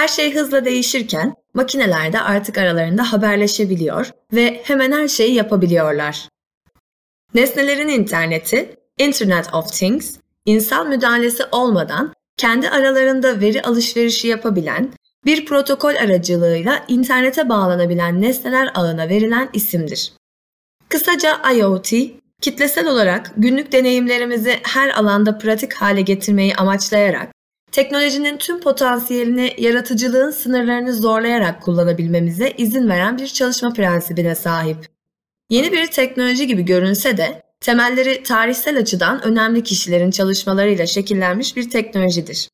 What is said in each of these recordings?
Her şey hızla değişirken makineler de artık aralarında haberleşebiliyor ve hemen her şeyi yapabiliyorlar. Nesnelerin interneti, Internet of Things, insan müdahalesi olmadan kendi aralarında veri alışverişi yapabilen, bir protokol aracılığıyla internete bağlanabilen nesneler ağına verilen isimdir. Kısaca IoT, kitlesel olarak günlük deneyimlerimizi her alanda pratik hale getirmeyi amaçlayarak, teknolojinin tüm potansiyelini yaratıcılığın sınırlarını zorlayarak kullanabilmemize izin veren bir çalışma prensibine sahip. Yeni bir teknoloji gibi görünse de temelleri tarihsel açıdan önemli kişilerin çalışmalarıyla şekillenmiş bir teknolojidir.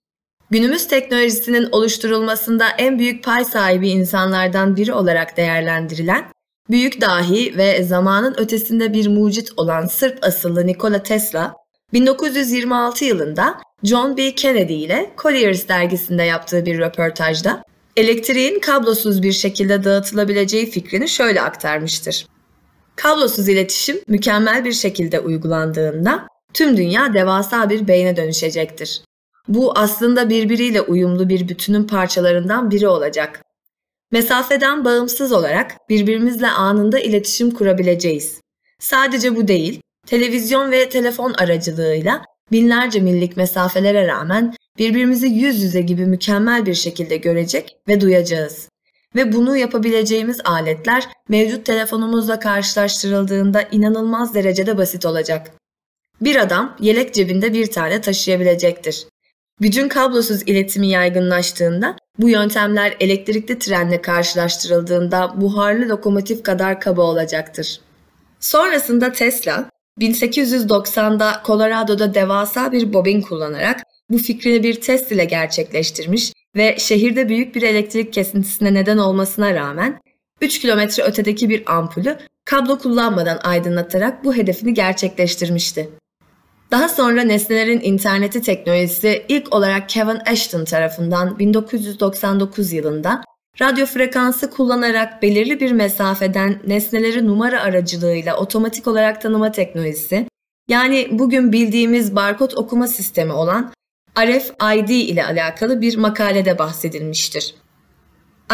Günümüz teknolojisinin oluşturulmasında en büyük pay sahibi insanlardan biri olarak değerlendirilen, büyük dahi ve zamanın ötesinde bir mucit olan Sırp asıllı Nikola Tesla, 1926 yılında John B. Kennedy ile Collier's dergisinde yaptığı bir röportajda elektriğin kablosuz bir şekilde dağıtılabileceği fikrini şöyle aktarmıştır. Kablosuz iletişim mükemmel bir şekilde uygulandığında tüm dünya devasa bir beyne dönüşecektir. Bu aslında birbiriyle uyumlu bir bütünün parçalarından biri olacak. Mesafeden bağımsız olarak birbirimizle anında iletişim kurabileceğiz. Sadece bu değil, televizyon ve telefon aracılığıyla binlerce millik mesafelere rağmen birbirimizi yüz yüze gibi mükemmel bir şekilde görecek ve duyacağız. Ve bunu yapabileceğimiz aletler mevcut telefonumuzla karşılaştırıldığında inanılmaz derecede basit olacak. Bir adam yelek cebinde bir tane taşıyabilecektir. Gücün kablosuz iletimi yaygınlaştığında bu yöntemler elektrikli trenle karşılaştırıldığında buharlı lokomotif kadar kaba olacaktır. Sonrasında Tesla, 1890'da Colorado'da devasa bir bobin kullanarak bu fikrini bir test ile gerçekleştirmiş ve şehirde büyük bir elektrik kesintisine neden olmasına rağmen 3 kilometre ötedeki bir ampulü kablo kullanmadan aydınlatarak bu hedefini gerçekleştirmişti. Daha sonra nesnelerin interneti teknolojisi ilk olarak Kevin Ashton tarafından 1999 yılında radyo frekansı kullanarak belirli bir mesafeden nesneleri numara aracılığıyla otomatik olarak tanıma teknolojisi, yani bugün bildiğimiz barkod okuma sistemi olan RFID ile alakalı bir makalede bahsedilmiştir.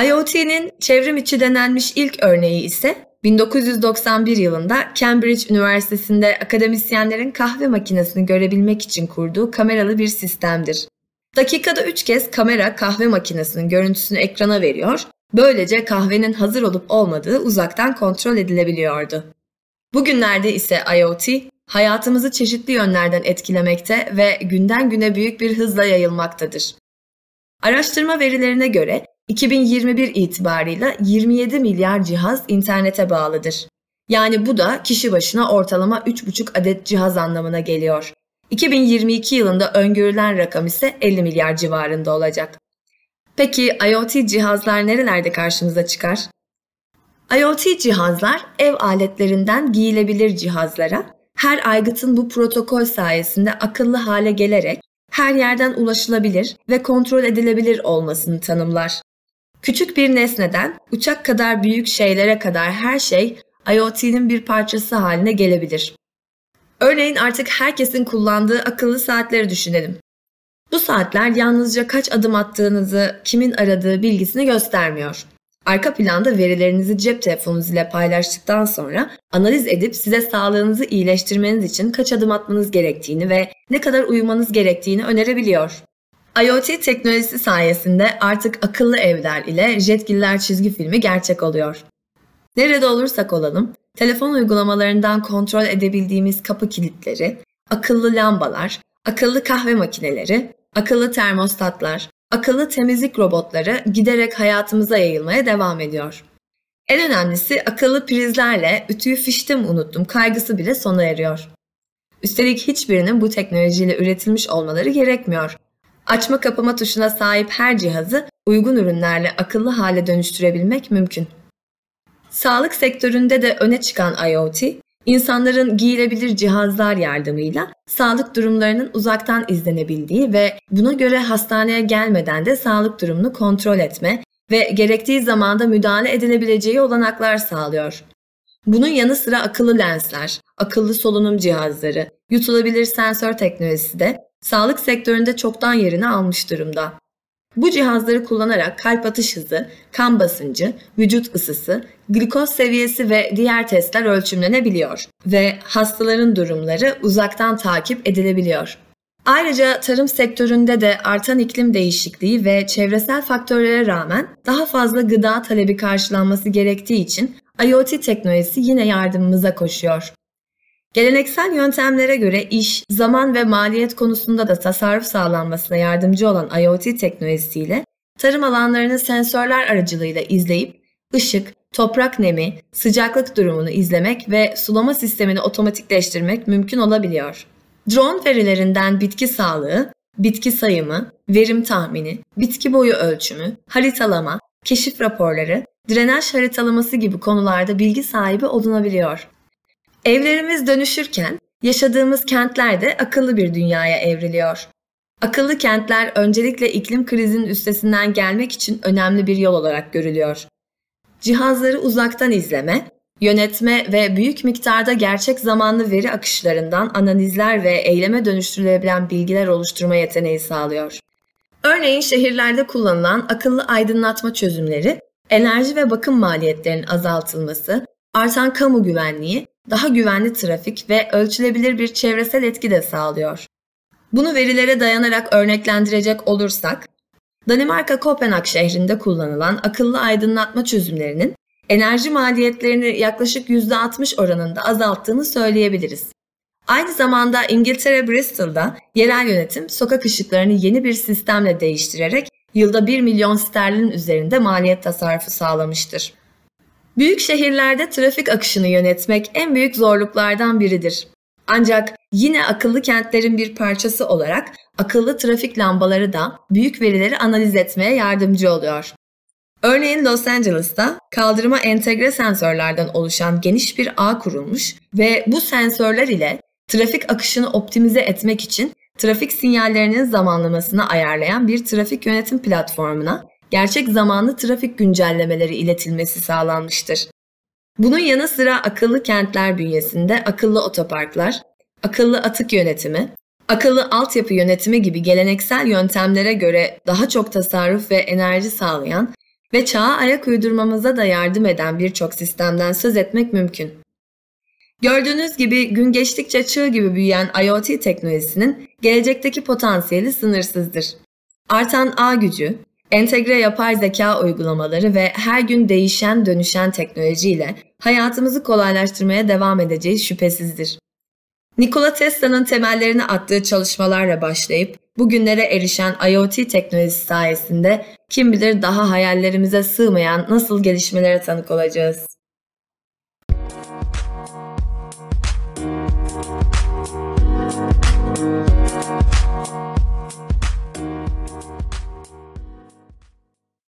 IoT'nin çevrim içi denenmiş ilk örneği ise 1991 yılında Cambridge Üniversitesi'nde akademisyenlerin kahve makinesini görebilmek için kurduğu kameralı bir sistemdir. Dakikada 3 kez kamera kahve makinesinin görüntüsünü ekrana veriyor, böylece kahvenin hazır olup olmadığı uzaktan kontrol edilebiliyordu. Bugünlerde ise IoT, hayatımızı çeşitli yönlerden etkilemekte ve günden güne büyük bir hızla yayılmaktadır. Araştırma verilerine göre 2021 itibarıyla 27 milyar cihaz internete bağlıdır. Yani bu da kişi başına ortalama 3,5 adet cihaz anlamına geliyor. 2022 yılında öngörülen rakam ise 50 milyar civarında olacak. Peki IoT cihazlar nerelerde karşımıza çıkar? IoT cihazlar ev aletlerinden giyilebilir cihazlara, her aygıtın bu protokol sayesinde akıllı hale gelerek her yerden ulaşılabilir ve kontrol edilebilir olmasını tanımlar. Küçük bir nesneden uçak kadar büyük şeylere kadar her şey IoT'nin bir parçası haline gelebilir. Örneğin artık herkesin kullandığı akıllı saatleri düşünelim. Bu saatler yalnızca kaç adım attığınızı, kimin aradığı bilgisini göstermiyor. Arka planda verilerinizi cep telefonunuz ile paylaştıktan sonra analiz edip size sağlığınızı iyileştirmeniz için kaç adım atmanız gerektiğini ve ne kadar uyumanız gerektiğini önerebiliyor. IoT teknolojisi sayesinde artık akıllı evler ile Jetgiller çizgi filmi gerçek oluyor. Nerede olursak olalım, telefon uygulamalarından kontrol edebildiğimiz kapı kilitleri, akıllı lambalar, akıllı kahve makineleri, akıllı termostatlar, akıllı temizlik robotları giderek hayatımıza yayılmaya devam ediyor. En önemlisi akıllı prizlerle ütüyü fişte mi unuttum kaygısı bile sona eriyor. Üstelik hiçbirinin bu teknolojiyle üretilmiş olmaları gerekmiyor. Açma kapama tuşuna sahip her cihazı uygun ürünlerle akıllı hale dönüştürebilmek mümkün. Sağlık sektöründe de öne çıkan IoT, insanların giyilebilir cihazlar yardımıyla sağlık durumlarının uzaktan izlenebildiği ve buna göre hastaneye gelmeden de sağlık durumunu kontrol etme ve gerektiği zamanda müdahale edilebileceği olanaklar sağlıyor. Bunun yanı sıra akıllı lensler, akıllı solunum cihazları, yutulabilir sensör teknolojisi de sağlık sektöründe çoktan yerini almış durumda. Bu cihazları kullanarak kalp atış hızı, kan basıncı, vücut ısısı, glikoz seviyesi ve diğer testler ölçümlenebiliyor ve hastaların durumları uzaktan takip edilebiliyor. Ayrıca tarım sektöründe de artan iklim değişikliği ve çevresel faktörlere rağmen daha fazla gıda talebi karşılanması gerektiği için IoT teknolojisi yine yardımımıza koşuyor. Geleneksel yöntemlere göre iş, zaman ve maliyet konusunda da tasarruf sağlanmasına yardımcı olan IoT teknolojisiyle tarım alanlarını sensörler aracılığıyla izleyip ışık, toprak nemi, sıcaklık durumunu izlemek ve sulama sistemini otomatikleştirmek mümkün olabiliyor. Drone verilerinden bitki sağlığı, bitki sayımı, verim tahmini, bitki boyu ölçümü, haritalama, keşif raporları, drenaj haritalaması gibi konularda bilgi sahibi olunabiliyor. Evlerimiz dönüşürken yaşadığımız kentler de akıllı bir dünyaya evriliyor. Akıllı kentler öncelikle iklim krizinin üstesinden gelmek için önemli bir yol olarak görülüyor. Cihazları uzaktan izleme, yönetme ve büyük miktarda gerçek zamanlı veri akışlarından analizler ve eyleme dönüştürülebilen bilgiler oluşturma yeteneği sağlıyor. Örneğin şehirlerde kullanılan akıllı aydınlatma çözümleri, enerji ve bakım maliyetlerinin azaltılması, artan kamu güvenliği, daha güvenli trafik ve ölçülebilir bir çevresel etki de sağlıyor. Bunu verilere dayanarak örneklendirecek olursak, Danimarka Kopenhag şehrinde kullanılan akıllı aydınlatma çözümlerinin enerji maliyetlerini yaklaşık %60 oranında azalttığını söyleyebiliriz. Aynı zamanda İngiltere Bristol'da yerel yönetim sokak ışıklarını yeni bir sistemle değiştirerek yılda 1 milyon sterlin üzerinde maliyet tasarrufu sağlamıştır. Büyük şehirlerde trafik akışını yönetmek en büyük zorluklardan biridir. Ancak yine akıllı kentlerin bir parçası olarak akıllı trafik lambaları da büyük verileri analiz etmeye yardımcı oluyor. Örneğin Los Angeles'ta kaldırıma entegre sensörlerden oluşan geniş bir ağ kurulmuş ve bu sensörler ile trafik akışını optimize etmek için trafik sinyallerinin zamanlamasını ayarlayan bir trafik yönetim platformuna gerçek zamanlı trafik güncellemeleri iletilmesi sağlanmıştır. Bunun yanı sıra akıllı kentler bünyesinde akıllı otoparklar, akıllı atık yönetimi, akıllı altyapı yönetimi gibi geleneksel yöntemlere göre daha çok tasarruf ve enerji sağlayan ve çağa ayak uydurmamıza da yardım eden birçok sistemden söz etmek mümkün. Gördüğünüz gibi gün geçtikçe çığ gibi büyüyen IoT teknolojisinin gelecekteki potansiyeli sınırsızdır. Artan ağ gücü, entegre yapay zeka uygulamaları ve her gün değişen dönüşen teknolojiyle hayatımızı kolaylaştırmaya devam edeceği şüphesizdir. Nikola Tesla'nın temellerini attığı çalışmalarla başlayıp bugünlere erişen IoT teknolojisi sayesinde kim bilir daha hayallerimize sığmayan nasıl gelişmelere tanık olacağız.